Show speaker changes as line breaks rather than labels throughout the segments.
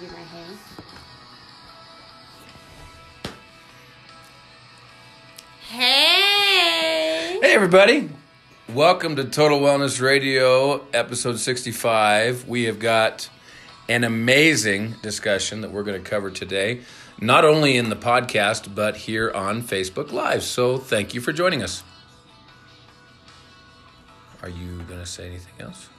My. Hey!
Hey, everybody. Welcome to Total Wellness Radio, episode 65. We have got an amazing discussion that we're going to cover today, not only in the podcast, but here on Facebook Live. So thank you for joining us. Are you going to say anything else?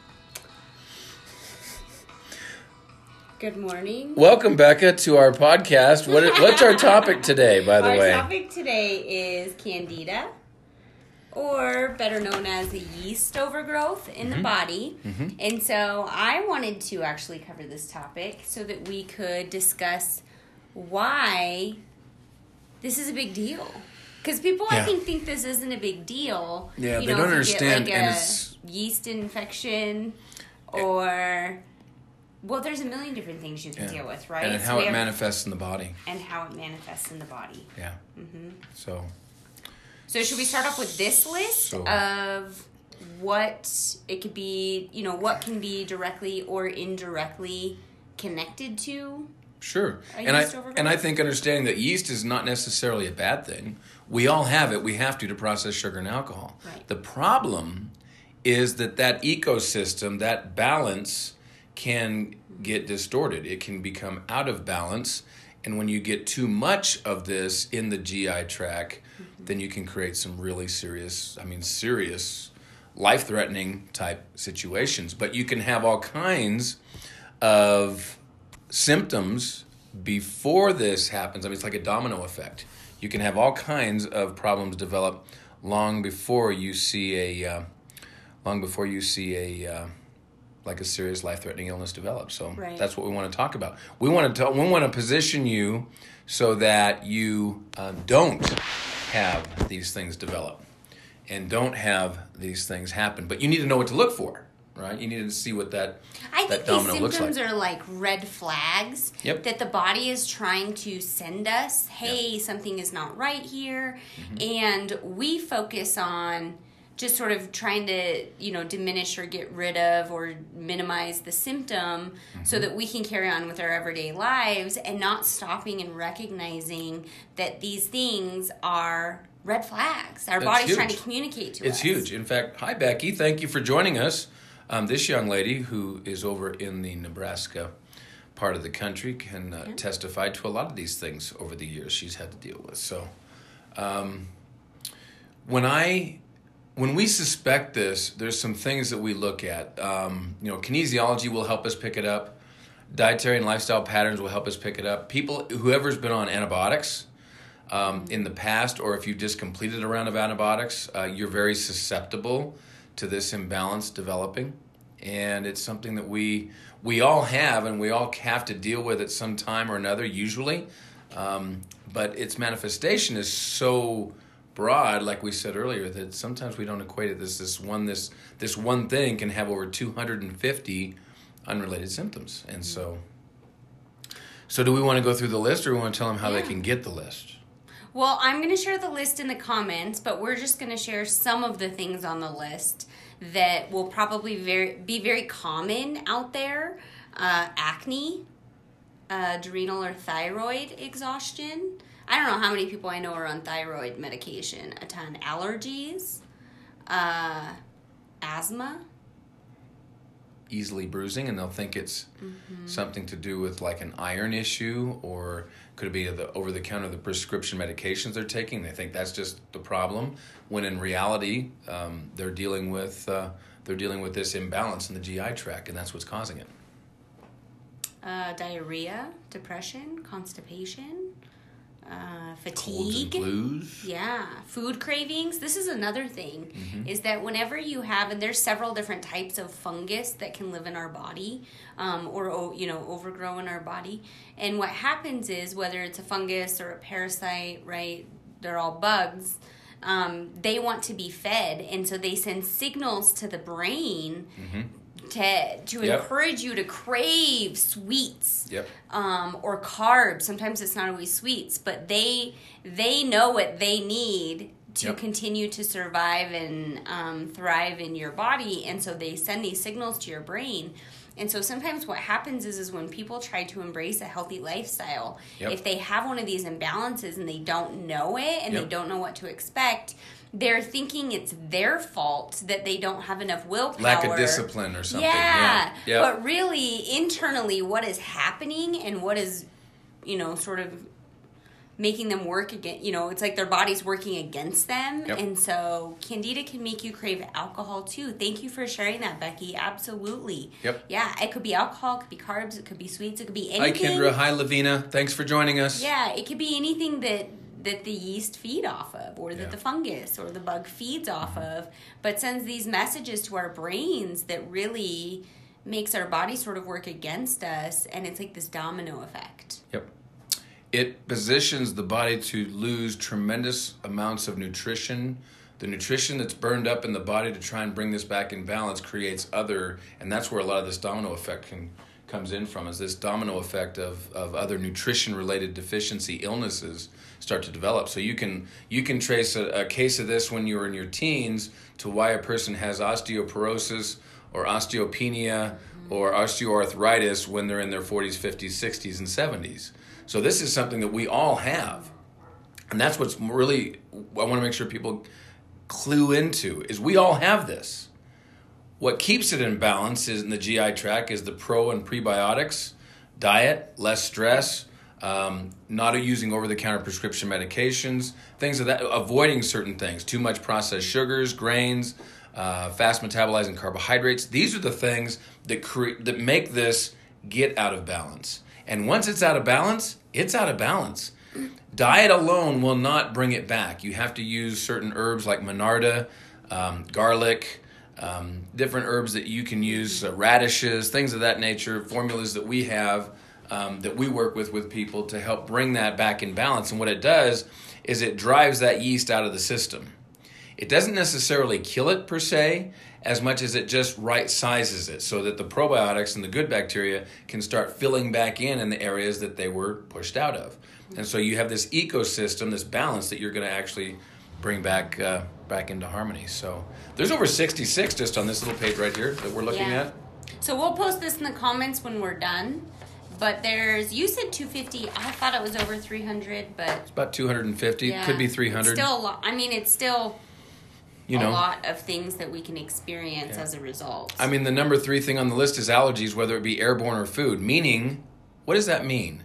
Good morning.
Welcome, Becca, to our podcast. What, what's our topic today, by the
Our
way?
Our topic today is candida, or better known as yeast overgrowth in
Mm-hmm.
the body. And so I wanted to actually cover this topic so that we could discuss why this is a big deal. Because people, I think, think this isn't a big deal.
Yeah,
you
they
know,
don't
if you
understand,
Get like
and
a
it's-
yeast infection, or well, there's a million different things you can
Yeah.
deal with, right?
And how
we
it manifests in the body.
and how it manifests in the body.
Yeah.
Mm-hmm.
So,
So should we start off with this list
So-
of what it could be, you know, what can be directly or indirectly connected to?
Sure. And I
overgrowth?
and I think understanding that yeast is not necessarily a bad thing. We all have it. We have to to process sugar and alcohol.
Right.
The problem is that that ecosystem, that balance can get distorted. It can become out of balance. And when you get too much of this in the GI tract,
Mm-hmm.
then you can create some really serious, I mean, serious, life threatening type situations. But you can have all kinds of symptoms before this happens. I mean, it's like a domino effect. You can have all kinds of problems develop long before you see a, uh, long before you see a, uh, like a serious life-threatening illness develops. So
Right.
that's what we want to talk about. We want to we want to position you so that you uh, don't have these things develop and don't have these things happen. But you need to know what to look for, right? You need to see what that
I
that
think these
domino looks
symptoms
like.
are like red flags
Yep.
that the body is trying to send us, hey, something is not right here.
Mm-hmm.
And we focus on just sort of trying to, you know, diminish or get rid of or minimize the symptom so
Mm-hmm.
that we can carry on with our everyday lives and not stopping and recognizing that these things are red flags. Our
That's
body's trying to communicate to
It's
us.
It's huge. In fact, hi Becky, thank you for joining us. Um, this young lady who is over in the Nebraska part of the country can uh, testify to a lot of these things over the years she's had to deal with. So, um, when I when we suspect this, there's some things that we look at. Um, you know, kinesiology will help us pick it up. Dietary and lifestyle patterns will help us pick it up. People, whoever's been on antibiotics um, in the past, or if you just completed a round of antibiotics, uh, you're very susceptible to this imbalance developing, and it's something that we we all have, and we all have to deal with at some time or another, usually. Um, but its manifestation is so broad, like we said earlier, that sometimes we don't equate it. This this one this this one thing can have over 250 unrelated symptoms, and so. So, do we want to go through the list, or we want to tell them how they can get the list?
Well, I'm going to share the list in the comments, but we're just going to share some of the things on the list that will probably very be very common out there. Uh, acne, uh, adrenal or thyroid exhaustion. I don't know how many people I know are on thyroid medication. A ton. Allergies, uh, asthma.
easily bruising and they'll think it's
Mm-hmm.
something to do with like an iron issue or could it be the over the counter the prescription medications they're taking they think that's just the problem when in reality um, they're dealing with uh, they're dealing with this imbalance in the GI tract and that's what's causing it
Uh, diarrhea, depression, constipation, uh, fatigue. Yeah, food cravings. This is another thing
Mm-hmm.
is that whenever you have, and there's several different types of fungus that can live in our body, um, or you know overgrow in our body. And what happens is whether it's a fungus or a parasite, right? They're all bugs. Um, they want to be fed, and so they send signals to the brain to to
Yep.
encourage you to crave sweets
yep
um, or carbs. Sometimes it's not always sweets, but they they know what they need to
Yep.
continue to survive and um, thrive in your body, and so they send these signals to your brain. And so sometimes what happens is is when people try to embrace a healthy lifestyle, if they have one of these imbalances and they don't know it and they don't know what to expect, they're thinking it's their fault that they don't have enough willpower.
Lack of discipline or something.
Yeah.
Yeah. Yeah.
But really, internally, what is happening and what is, you know, sort of making them work again, you know, it's like their body's working against them.
Yep.
And so, candida can make you crave alcohol too. Thank you for sharing that, Becky. Absolutely.
Yep.
Yeah. It could be alcohol, it could be carbs, it could be sweets, it could be anything Hi.
Kendra. Hi, Lavina. Thanks for joining us.
Yeah, it could be anything that that the yeast feed off of or that
Yeah.
the fungus or the bug feeds off mm-hmm. of but sends these messages to our brains that really makes our body sort of work against us and it's like this domino effect
Yep. It positions the body to lose tremendous amounts of nutrition. The nutrition that's burned up in the body to try and bring this back in balance creates other, and that's where a lot of this domino effect can, comes in from. Is this domino effect of, of other nutrition related deficiency illnesses start to develop? So you can you can trace a, a case of this when you were in your teens to why a person has osteoporosis or osteopenia or osteoarthritis when they're in their 40s, 50s, 60s, and 70s. So this is something that we all have. And that's what's really I want to make sure people clue into is we all have this. What keeps it in balance is in the GI tract is the pro and prebiotics, diet, less stress, um, not using over-the-counter prescription medications, things of that, avoiding certain things, too much processed sugars, grains, uh, fast metabolizing carbohydrates. These are the things that cre- that make this get out of balance. And once it's out of balance, it's out of balance. Diet alone will not bring it back. You have to use certain herbs like monarda, um, garlic, um, different herbs that you can use, uh, radishes, things of that nature, formulas that we have um, that we work with with people to help bring that back in balance. And what it does is it drives that yeast out of the system. It doesn't necessarily kill it per se, as much as it just right sizes it so that the probiotics and the good bacteria can start filling back in in the areas that they were pushed out of. And so you have this ecosystem, this balance that you're going to actually bring back uh, back into harmony. So there's over 66 just on this little page right here that we're looking
Yeah.
at.
so we'll post this in the comments when we're done but there's you said 250 i thought it was over 300 but
It's about 250,
yeah,
could be
it's
300.
still a lot i mean it's still
you
a lot of things that we can experience
Yeah.
as a result
I mean, the number three thing on the list is allergies, whether it be airborne or food. Meaning, what does that mean?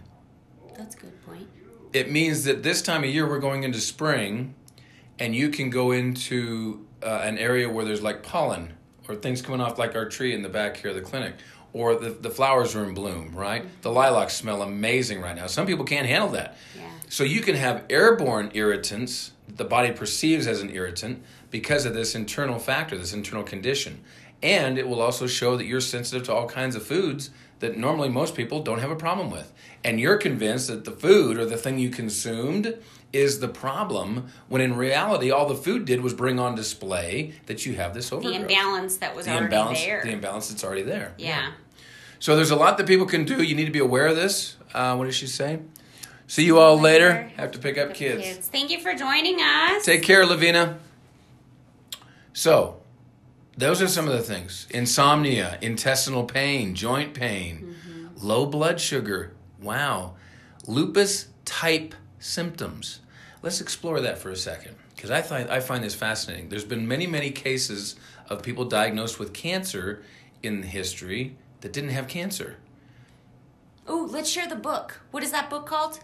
that's a good point
it means that this time of year we're going into spring and you can go into uh, an area where there's like pollen or things coming off like our tree in the back here of the clinic or the, the flowers are in bloom right? Mm-hmm. The lilacs smell amazing right now. Some people can't handle that.
Yeah.
So you can have airborne irritants that the body perceives as an irritant because of this internal factor, this internal condition. And it will also show that you're sensitive to all kinds of foods that normally most people don't have a problem with. And you're convinced that the food or the thing you consumed is the problem when in reality all the food did was bring on display that you have this
the imbalance that was
the
already
imbalance,
there.
the imbalance that's already there.
yeah
So there's a lot that people can do. You need to be aware of this. Uh, what does she say? See you all later. Have to pick up kids.
Thank you for joining us.
Take care, Lavina. So, those are some of the things insomnia, intestinal pain, joint pain, low blood sugar. Wow. Lupus type symptoms. Let's explore that for a second because I find, I find this fascinating. There's been many, many cases of people diagnosed with cancer in history that didn't have cancer.
Oh, let's share the book. What is that book called?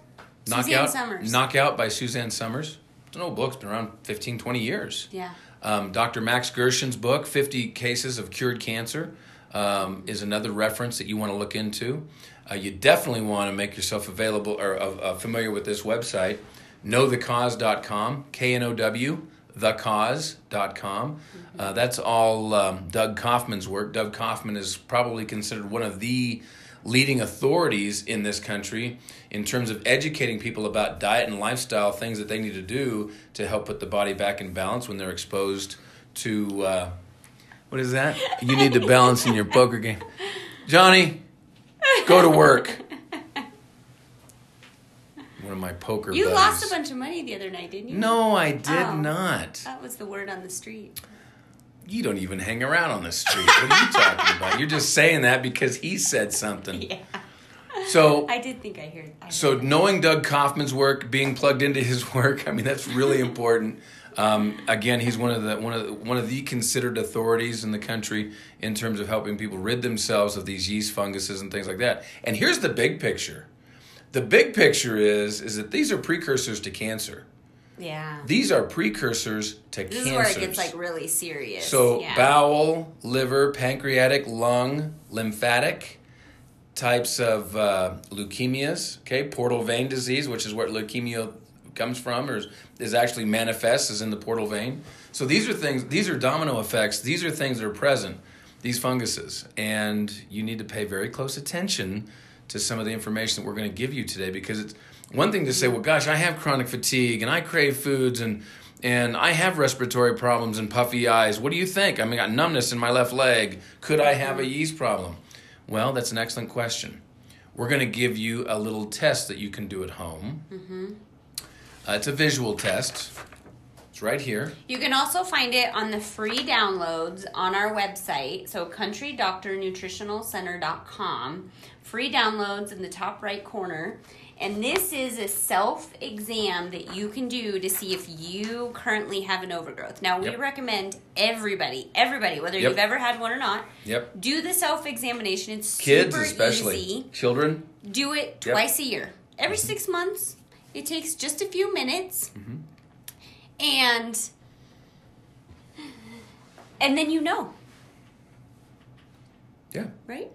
Suzanne
Knockout,
Somers.
Knockout by Suzanne Somers. It's an old book. It's been around 15, 20 years.
yeah.
Um, Dr. Max Gerson's book, 50 Cases of Cured Cancer, um, is another reference that you want to look into. Uh, you definitely want to make yourself available or uh, uh, familiar with this website, knowthecause.com, K N O W, thecause.com. Uh, that's all um, Doug Kaufman's work. Doug Kaufman is probably considered one of the leading authorities in this country in terms of educating people about diet and lifestyle things that they need to do to help put the body back in balance when they're exposed to uh, what is that you need to balance in your poker game johnny go to work of my poker
You
buddies.
lost a bunch of money the other night, didn't you?
no i did
Oh.
not
That was the word on the street.
You don't even hang around on the street. What are you talking about? You're just saying that because he said something.
Yeah.
So
I did think I heard. I heard
So knowing Doug Kaufman's work, being plugged into his work, I mean that's really important. Um, again, he's one of the one of the, one of the considered authorities in the country in terms of helping people rid themselves of these yeast funguses and things like that. And here's the big picture. The big picture is is that these are precursors to cancer.
yeah.
These are precursors to
This
cancers.
is where it gets like really serious.
So
yeah.
bowel, liver, pancreatic, lung, lymphatic types of uh, leukemias. Okay, portal vein disease, which is where leukemia comes from, or is, is actually manifests as in the portal vein. So these are things. These are domino effects. These are things that are present. These funguses, and you need to pay very close attention to some of the information that we're going to give you today because it's one thing to say, well, gosh, I have chronic fatigue and I crave foods and and I have respiratory problems and puffy eyes. What do you think? I mean, I got numbness in my left leg. Could I have a yeast problem? Well, that's an excellent question. We're going to give you a little test that you can do at home. Uh, it's a visual test. It's right here.
You can also find it on the free downloads on our website. So countrydoctornutritionalcenter.com. Free downloads in the top right corner. And this is a self exam that you can do to see if you currently have an overgrowth. Now, we
Yep.
recommend everybody, everybody, whether
Yep.
you've ever had one or not,
Yep.
do the self examination. It's
Kids,
super
especially.
easy.
Children.
Do it.
Mm-hmm.
twice a year. Every six months. It takes just a few minutes. And and then you know,
Yeah.
right?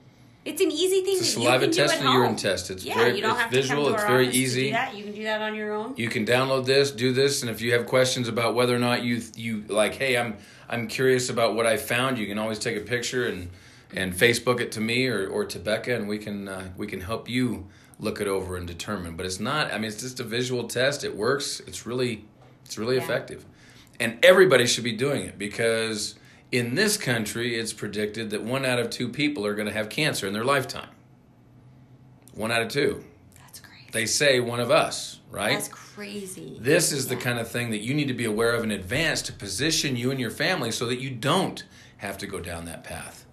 It's an easy thing
It's a saliva
you can
test a urine test. It's
yeah,
very
you don't
it's
have
visual.
to come to
it's
our
very easy.
do that. You can do that on your own.
You can download this, do this, and if you have questions about whether or not you you like, hey, I'm I'm curious about what I found, you can always take a picture and and Facebook it to me or, or to Becca, and we can uh, we can help you look it over and determine. But it's not. I mean, it's just a visual test. It works. It's really it's really
Yeah.
effective, and everybody should be doing it because in this country, it's predicted that one out of two people are going to have cancer in their lifetime. One out of two.
That's great.
They say one of us, right?
That's crazy.
This is the kind of thing that you need to be aware of in advance to position you and your family so that you don't have to go down that path.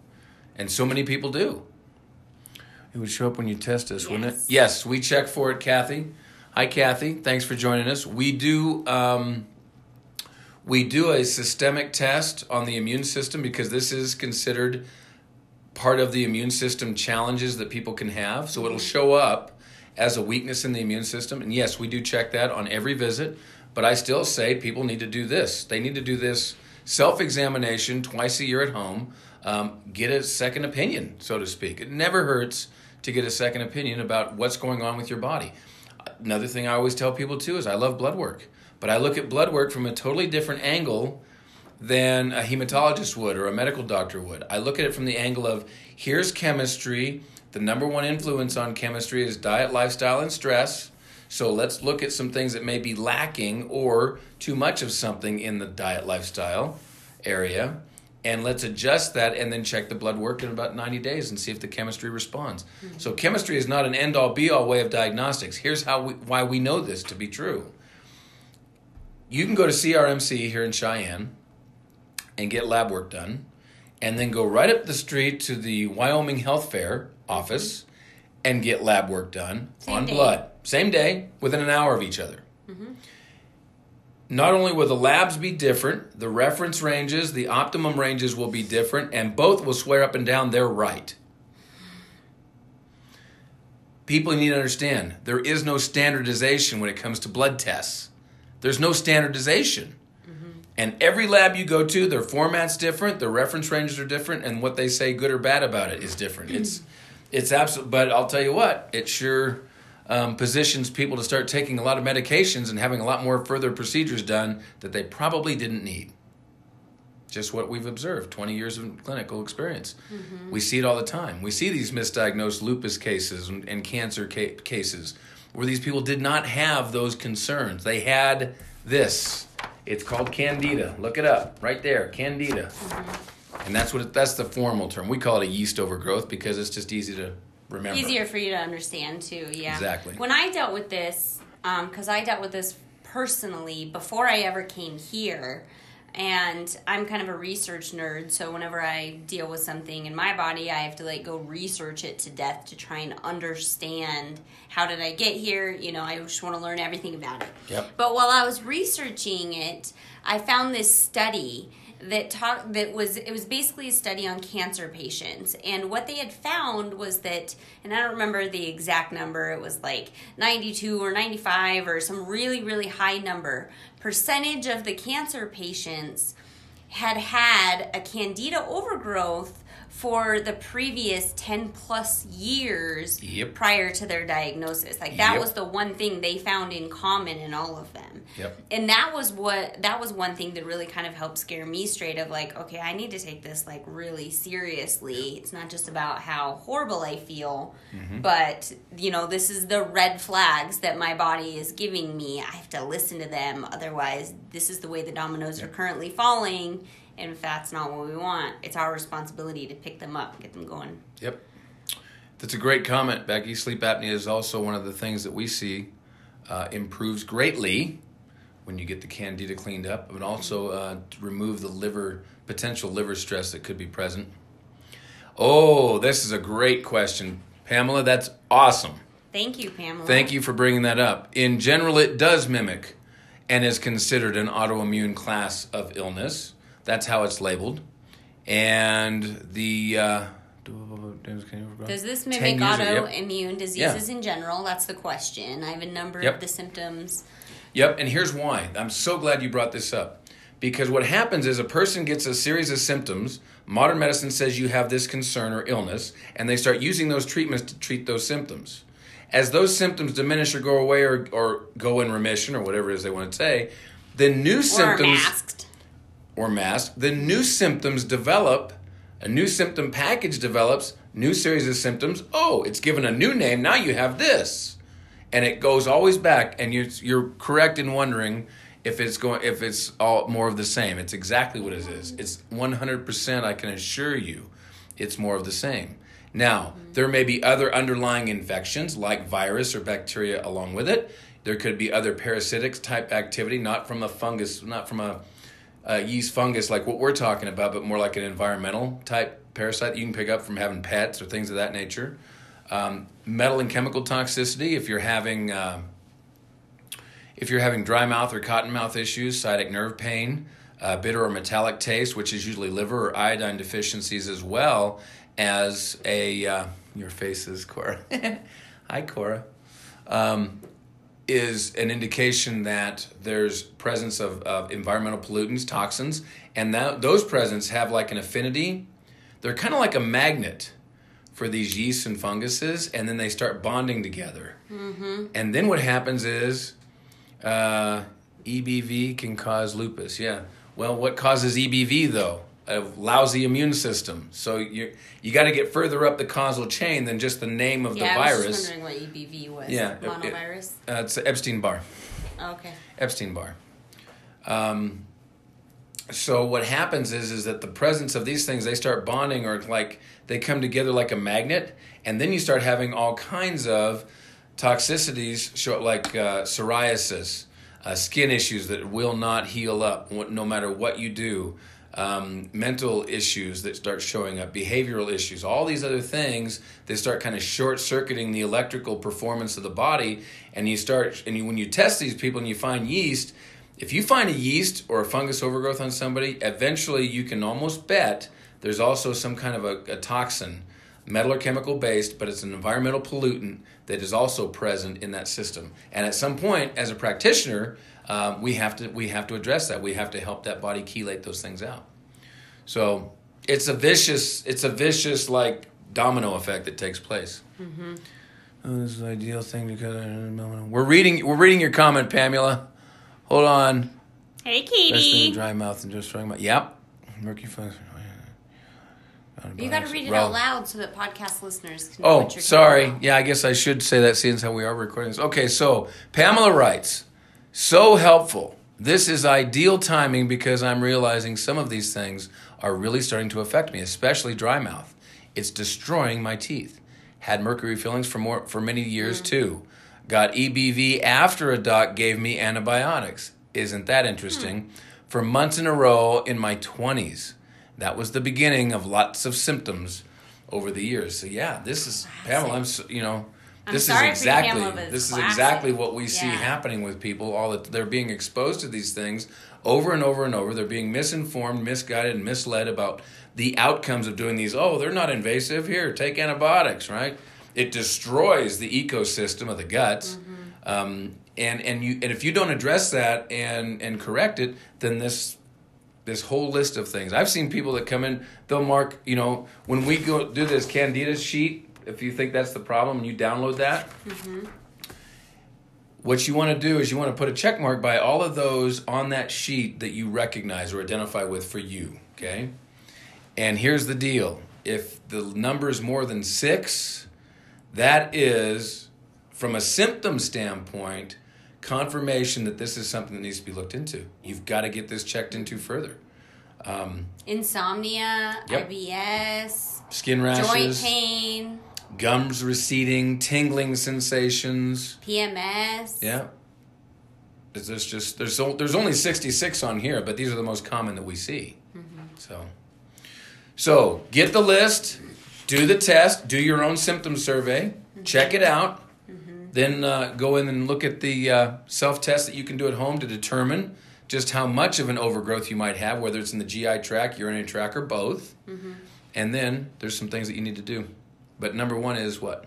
And so many people do. It would show up when you test us, wouldn't it?
Yes.
Yes, we check for it, Kathy. Hi, Kathy. Thanks for joining us. We do. Um, we do a systemic test on the immune system because this is considered part of the immune system challenges that people can have. So it'll show up as a weakness in the immune system. And yes, we do check that on every visit. But I still say people need to do this. They need to do this self examination twice a year at home. Um, get a second opinion, so to speak. It never hurts to get a second opinion about what's going on with your body. Another thing I always tell people too is I love blood work, but I look at blood work from a totally different angle than a hematologist would or a medical doctor would. I look at it from the angle of here's chemistry. The number one influence on chemistry is diet, lifestyle, and stress. So let's look at some things that may be lacking or too much of something in the diet, lifestyle area. And let's adjust that and then check the blood work in about 90 days and see if the chemistry responds. Mm-hmm. So, chemistry is not an end all be all way of diagnostics. Here's how we, why we know this to be true. You can go to CRMC here in Cheyenne and get lab work done, and then go right up the street to the Wyoming Health Fair office and get lab work done
Same
on
day.
blood. Same day, within an hour of each other. Mm-hmm. Not only will the labs be different, the reference ranges, the optimum ranges will be different, and both will swear up and down they're right. People need to understand there is no standardization when it comes to blood tests. There's no standardization. And every lab you go to, their format's different, their reference ranges are different, and what they say good or bad about it is different. It's it's absolute. But I'll tell you what, it sure um, positions people to start taking a lot of medications and having a lot more further procedures done that they probably didn't need. Just what we've observed, 20 years of clinical experience. We see it all the time. We see these misdiagnosed lupus cases and, and cancer ca- cases where these people did not have those concerns. They had this. It's called candida. Look it up right there, candida. And that's what it, that's the formal term. We call it a yeast overgrowth because it's just easy to remember.
Easier for you to understand too. Yeah.
Exactly.
When I dealt with this, um, because I dealt with this personally before I ever came here, and I'm kind of a research nerd. So whenever I deal with something in my body, I have to like go research it to death to try and understand how did I get here. You know, I just want to learn everything about it.
Yep.
But while I was researching it, I found this study that talked that was it was basically a study on cancer patients. And what they had found was that and I don't remember the exact number it was like 92 or 95 or some really really high number. Percentage of the cancer patients had had a candida overgrowth for the previous 10 plus years
Yep.
prior to their diagnosis like that
Yep.
was the one thing they found in common in all of them
Yep.
and that was what that was one thing that really kind of helped scare me straight of like okay i need to take this like really seriously it's not just about how horrible i feel
Mm-hmm.
but you know this is the red flags that my body is giving me i have to listen to them otherwise this is the way the dominoes are currently falling and if that's not what we want it's our responsibility to pick them up and get them going
Yep. That's a great comment, Becky. Sleep apnea is also one of the things that we see uh, improves greatly when you get the candida cleaned up, and also uh, remove the liver potential liver stress that could be present. Oh, this is a great question, Pamela. That's awesome.
thank you pamela
Thank you for bringing that up. In general, it does mimic and is considered an autoimmune class of illness. That's how it's labeled. And the. Uh,
Does this
10
mimic
ago, yep.
autoimmune diseases in general? That's the question. I have a number
Yep.
of the symptoms.
Yep, and here's why. I'm so glad you brought this up. Because what happens is a person gets a series of symptoms. Modern medicine says you have this concern or illness, and they start using those treatments to treat those symptoms. As those symptoms diminish or go away or, or go in remission or whatever it is they want to say, then new
Or
symptoms
masked.
Or masked, the new symptoms develop, a new symptom package develops, new series of symptoms. Oh, it's given a new name. Now you have this. And it goes always back and you're you're correct in wondering if it's going if it's all more of the same. It's exactly what it is. It's 100% I can assure you it's more of the same. Now, there may be other underlying infections like virus or bacteria along with it. There could be other parasitic type activity, not from a fungus, not from a uh, yeast fungus like what we're talking about, but more like an environmental type parasite you can pick up from having pets or things of that nature. Um, metal and chemical toxicity, if you're having uh, if you're having dry mouth or cotton mouth issues, sciatic nerve pain, uh, bitter or metallic taste, which is usually liver or iodine deficiencies, as well as a uh, your face is Cora. Hi, Cora. Um, is an indication that there's presence of, of environmental pollutants, toxins, and that those presence have like an affinity. They're kind of like a magnet for these yeasts and funguses, and then they start bonding together. Mm-hmm. And then what happens is uh, EBV can cause lupus. Yeah. Well, what causes EBV though? A lousy immune system. So you you got to get further up the causal chain than just the name of
Yeah,
the
I was
virus.
wondering what EBV was.
Yeah, it- it-
Monovirus?
Uh, it's Epstein Barr.
Oh, okay.
Epstein Barr. Um, so what happens is is that the presence of these things they start bonding or like they come together like a magnet, and then you start having all kinds of toxicities, show like uh, psoriasis, uh, skin issues that will not heal up no matter what you do. Um, mental issues that start showing up, behavioral issues, all these other things that start kind of short circuiting the electrical performance of the body. And you start, and you, when you test these people and you find yeast, if you find a yeast or a fungus overgrowth on somebody, eventually you can almost bet there's also some kind of a, a toxin, metal or chemical based, but it's an environmental pollutant that is also present in that system. And at some point, as a practitioner, um, we have to we have to address that. We have to help that body chelate those things out. So it's a vicious it's a vicious like domino effect that takes place. Oh, this is the ideal thing because we're reading we're reading your comment, Pamela. Hold on.
Hey,
Best thing
Katie.
in dry mouth and just strong mouth. Yep. Murky fungus.
You got to read it
Well-
out loud so that podcast listeners can
Oh,
what you're
sorry.
talking.
Yeah, I guess I should say that since how we are recording this. Okay, so Pamela writes, so helpful. This is ideal timing because I'm realizing some of these things are really starting to affect me, especially dry mouth. It's destroying my teeth. Had mercury fillings for more for many years
Mm.
too. Got EBV after a doc gave me antibiotics. Isn't that interesting?
Hmm.
for months in a row in my 20s. That was the beginning of lots of symptoms over the years. So yeah, this is Pamela. I'm so, you know,
I'm
this is exactly this is exactly what we see
Yeah.
happening with people. All that they're being exposed to these things over and over and over. They're being misinformed, misguided, and misled about the outcomes of doing these. Oh, they're not invasive. Here, take antibiotics. Right? It destroys the ecosystem of the guts.
Mm-hmm.
Um, and and you and if you don't address that and and correct it, then this this whole list of things. I've seen people that come in, they'll mark, you know, when we go do this candida sheet, if you think that's the problem and you download that, what you want to do is you want to put a check mark by all of those on that sheet that you recognize or identify with for you, okay? And here's the deal. If the number is more than 6, that is from a symptom standpoint confirmation that this is something that needs to be looked into. You've got to get this checked into further. Um,
Insomnia,
Yep.
IBS,
skin rashes, joint
pain,
gums receding, tingling sensations.
PMS.
Yeah. Is this just there's there's only 66 on here, but these are the most common that we see. So so get the list, do the test, do your own symptom survey, check it out, then uh, go in and look at the uh, self test that you can do at home to determine just how much of an overgrowth you might have, whether it's in the GI tract, urinary tract, or both. And then there's some things that you need to do. But number one is what?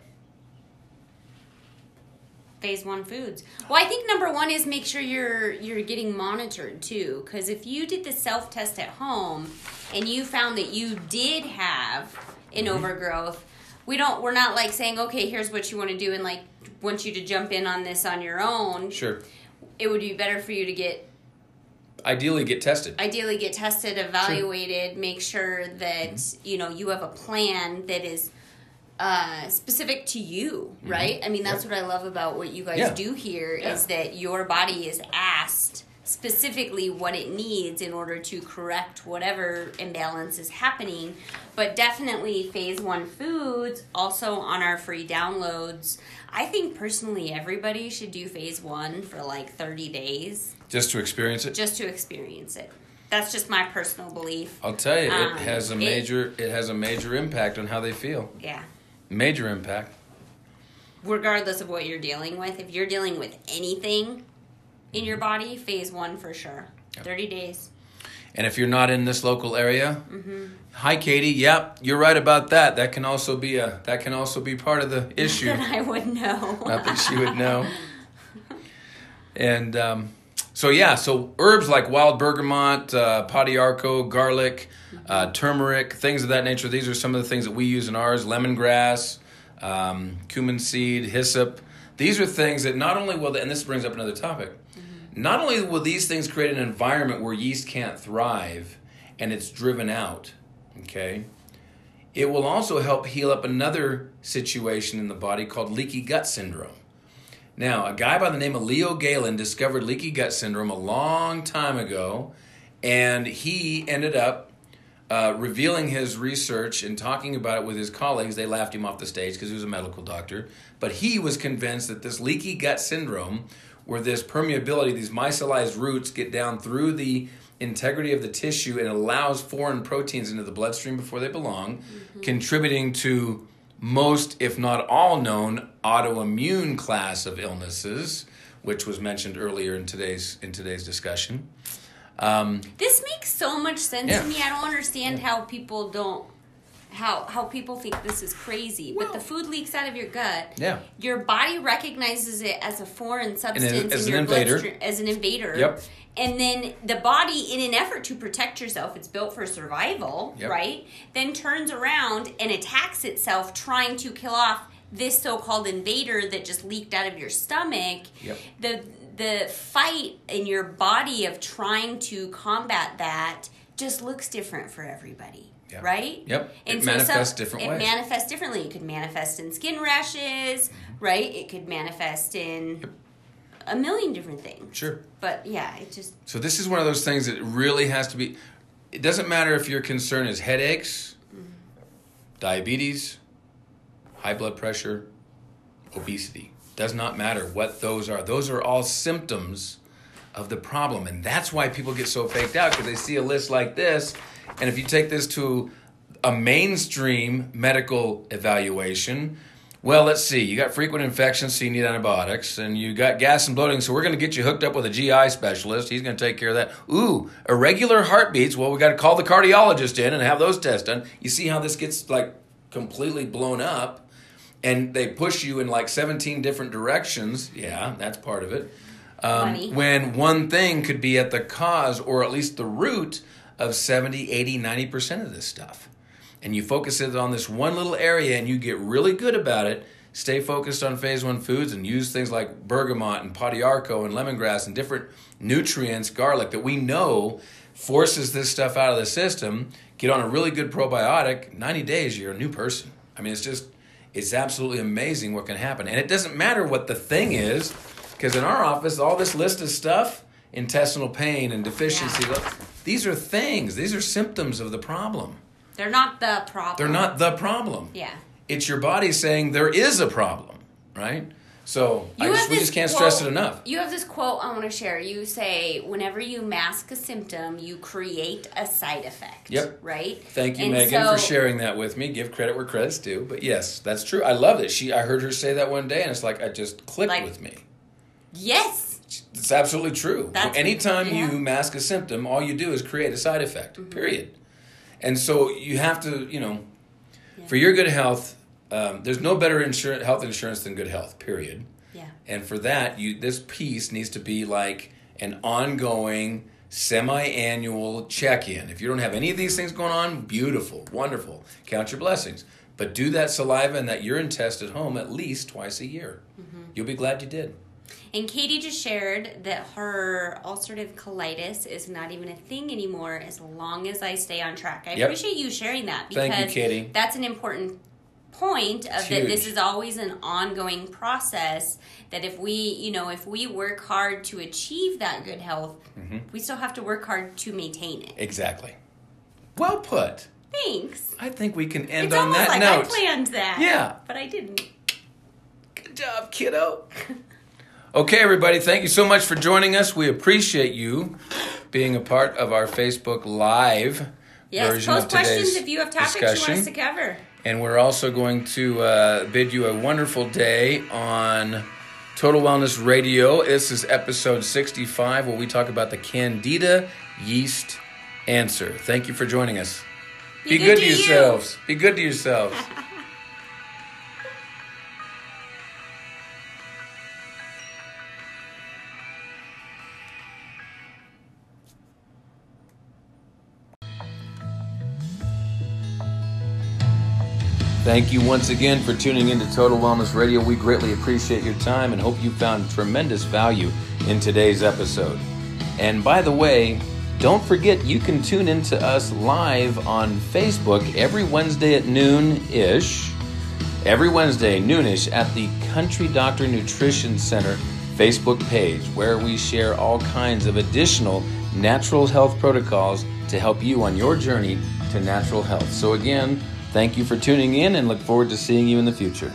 phase one foods. Well, I think number one is make sure you're you're getting monitored too, because if you did the self test at home and you found that you did have an
Mm-hmm.
overgrowth, we don't. We're not like saying, okay, here's what you want to do, and like want you to jump in on this on your own.
Sure.
It would be better for you to get
Ideally, get tested.
ideally get tested, evaluated, make sure that you know you have a plan that is uh, specific to you, right? I mean, that's what I love about what you guys
Yeah.
do here is
Yeah.
that your body is asked specifically what it needs in order to correct whatever imbalance is happening. But definitely, phase one foods also on our free downloads. I think personally, everybody should do phase one for like 30 days
Just to experience it.
just to experience it. That's just my personal belief.
I'll tell you,
Um,
it has a
it-
major it has a major impact on how they feel.
Yeah.
Major impact.
Regardless of what you're dealing with, if you're dealing with anything in your body, phase one for sure.
Yep.
30 days.
And if you're not in this local area,
Mm-hmm.
hi Katie. Yep, you're right about that. That can also be a that can also be part of the issue.
Then I would know.
Not that she would know. And um, so yeah, so herbs like wild bergamot, uh, pau d'arco, garlic, uh, turmeric, things of that nature. These are some of the things that we use in ours. Lemongrass, um, cumin seed, hyssop. These are things that not only will, and this brings up another topic. Not only will these things create an environment where yeast can't thrive, and it's driven out. Okay. It will also help heal up another situation in the body called leaky gut syndrome. Now, a guy by the name of Leo Galland discovered leaky gut syndrome a long time ago, and he ended up uh, revealing his research and talking about it with his colleagues. They laughed him off the stage because he was a medical doctor. But he was convinced that this leaky gut syndrome, where this permeability, these micellized roots get down through the integrity of the tissue and allows foreign proteins into the bloodstream before they belong, contributing to most, if not all, known autoimmune class of illnesses, which was mentioned earlier in today's in today's discussion. Um,
This makes so much sense
Yeah.
to me. I don't understand how people don't how how people think this is crazy. but the food leaks out of your gut.
Yeah.
Your body recognizes it as a foreign substance
as
in
an
your
invader.
bloodstream as an invader.
Yep.
And then the body, in an effort to protect yourself, it's built for survival,
Yep.
right? Then turns around and attacks itself, trying to kill off this so-called invader that just leaked out of your stomach.
Yep.
The the fight in your body of trying to combat that just looks different for everybody.
Yeah.
Right?
Yep. It
so
manifests
some-
different
it
ways.
manifests differently. It could manifest in skin rashes, mm-hmm. right? It could manifest in
Yep.
a million different things.
sure.
But yeah, it just
So this is one of those things that really has to be. It doesn't matter if your concern is headaches, mm-hmm. diabetes, high blood pressure, obesity. Does not matter what those are. Those are all symptoms of the problem. And that's why people get so faked out because they see a list like this. And if you take this to a mainstream medical evaluation, well, let's see. You got frequent infections, so you need antibiotics, and you got gas and bloating, so we're going to get you hooked up with a GI specialist. He's going to take care of that. Ooh, irregular heartbeats. Well, we got to call the cardiologist in and have those tests done. You see how this gets like completely blown up, and they push you in like 17 different directions. Yeah, that's part of it. Um, when one thing could be at the cause or at least the root of 70, 80, 90% of this stuff and you focus it on this one little area and you get really good about it, stay focused on phase one foods and use things like bergamot and pau d'arco and lemongrass and different nutrients, garlic that we know forces this stuff out of the system, get on a really good probiotic, 90 days you're a new person. I mean, it's just, it's absolutely amazing what can happen. And it doesn't matter what the thing is, because in our office, all this list of stuff, intestinal pain and deficiency, yeah. these are things, these are symptoms of the problem.
They're not the problem.
They're not the problem.
Yeah.
It's your body saying there is a problem, right? So just, we just can't
quote,
stress it enough.
You have this quote I want to share. You say, whenever you mask a symptom, you create a side effect.
Yep.
Right?
Thank you, and Megan, so, for sharing that with me. Give credit where credit's due. But yes, that's true. I love it. She I heard her say that one day and it's like I just clicked like, with me.
Yes.
It's absolutely true. That's, Anytime yeah. you mask a symptom, all you do is create a side effect. Mm-hmm. Period. And so you have to, you know, yeah. for your good health, um, there's no better insurance, health insurance than good health. Period.
Yeah.
And for that, you this piece needs to be like an ongoing, semi-annual check-in. If you don't have any of these things going on, beautiful, wonderful. Count your blessings. But do that saliva and that urine test at home at least twice a year. Mm-hmm. You'll be glad you did.
And Katie just shared that her ulcerative colitis is not even a thing anymore as long as I stay on track. I yep. appreciate you sharing that
because Thank you, Katie.
that's an important point of that this is always an ongoing process that if we you know if we work hard to achieve that good health mm-hmm. we still have to work hard to maintain it.
Exactly. Well put.
Thanks.
I think we can end it's on that like note.
i planned that
yeah.
but i didn't.
Good job kiddo Okay, everybody, thank you so much for joining us. We appreciate you being a part of our Facebook Live
yes,
version
post
of today's
questions if you have topics
discussion.
you want us to cover.
And we're also going to uh, bid you a wonderful day on Total Wellness Radio. This is episode 65 where we talk about the Candida yeast answer. Thank you for joining us.
Be,
Be
good,
good,
to
to yourselves. You. Be good to yourselves. Thank you once again for tuning into Total Wellness Radio. We greatly appreciate your time and hope you found tremendous value in today's episode. And by the way, don't forget you can tune into us live on Facebook every Wednesday at noon ish. Every Wednesday, noonish, at the Country Doctor Nutrition Center Facebook page, where we share all kinds of additional natural health protocols to help you on your journey to natural health. So, again, Thank you for tuning in and look forward to seeing you in the future.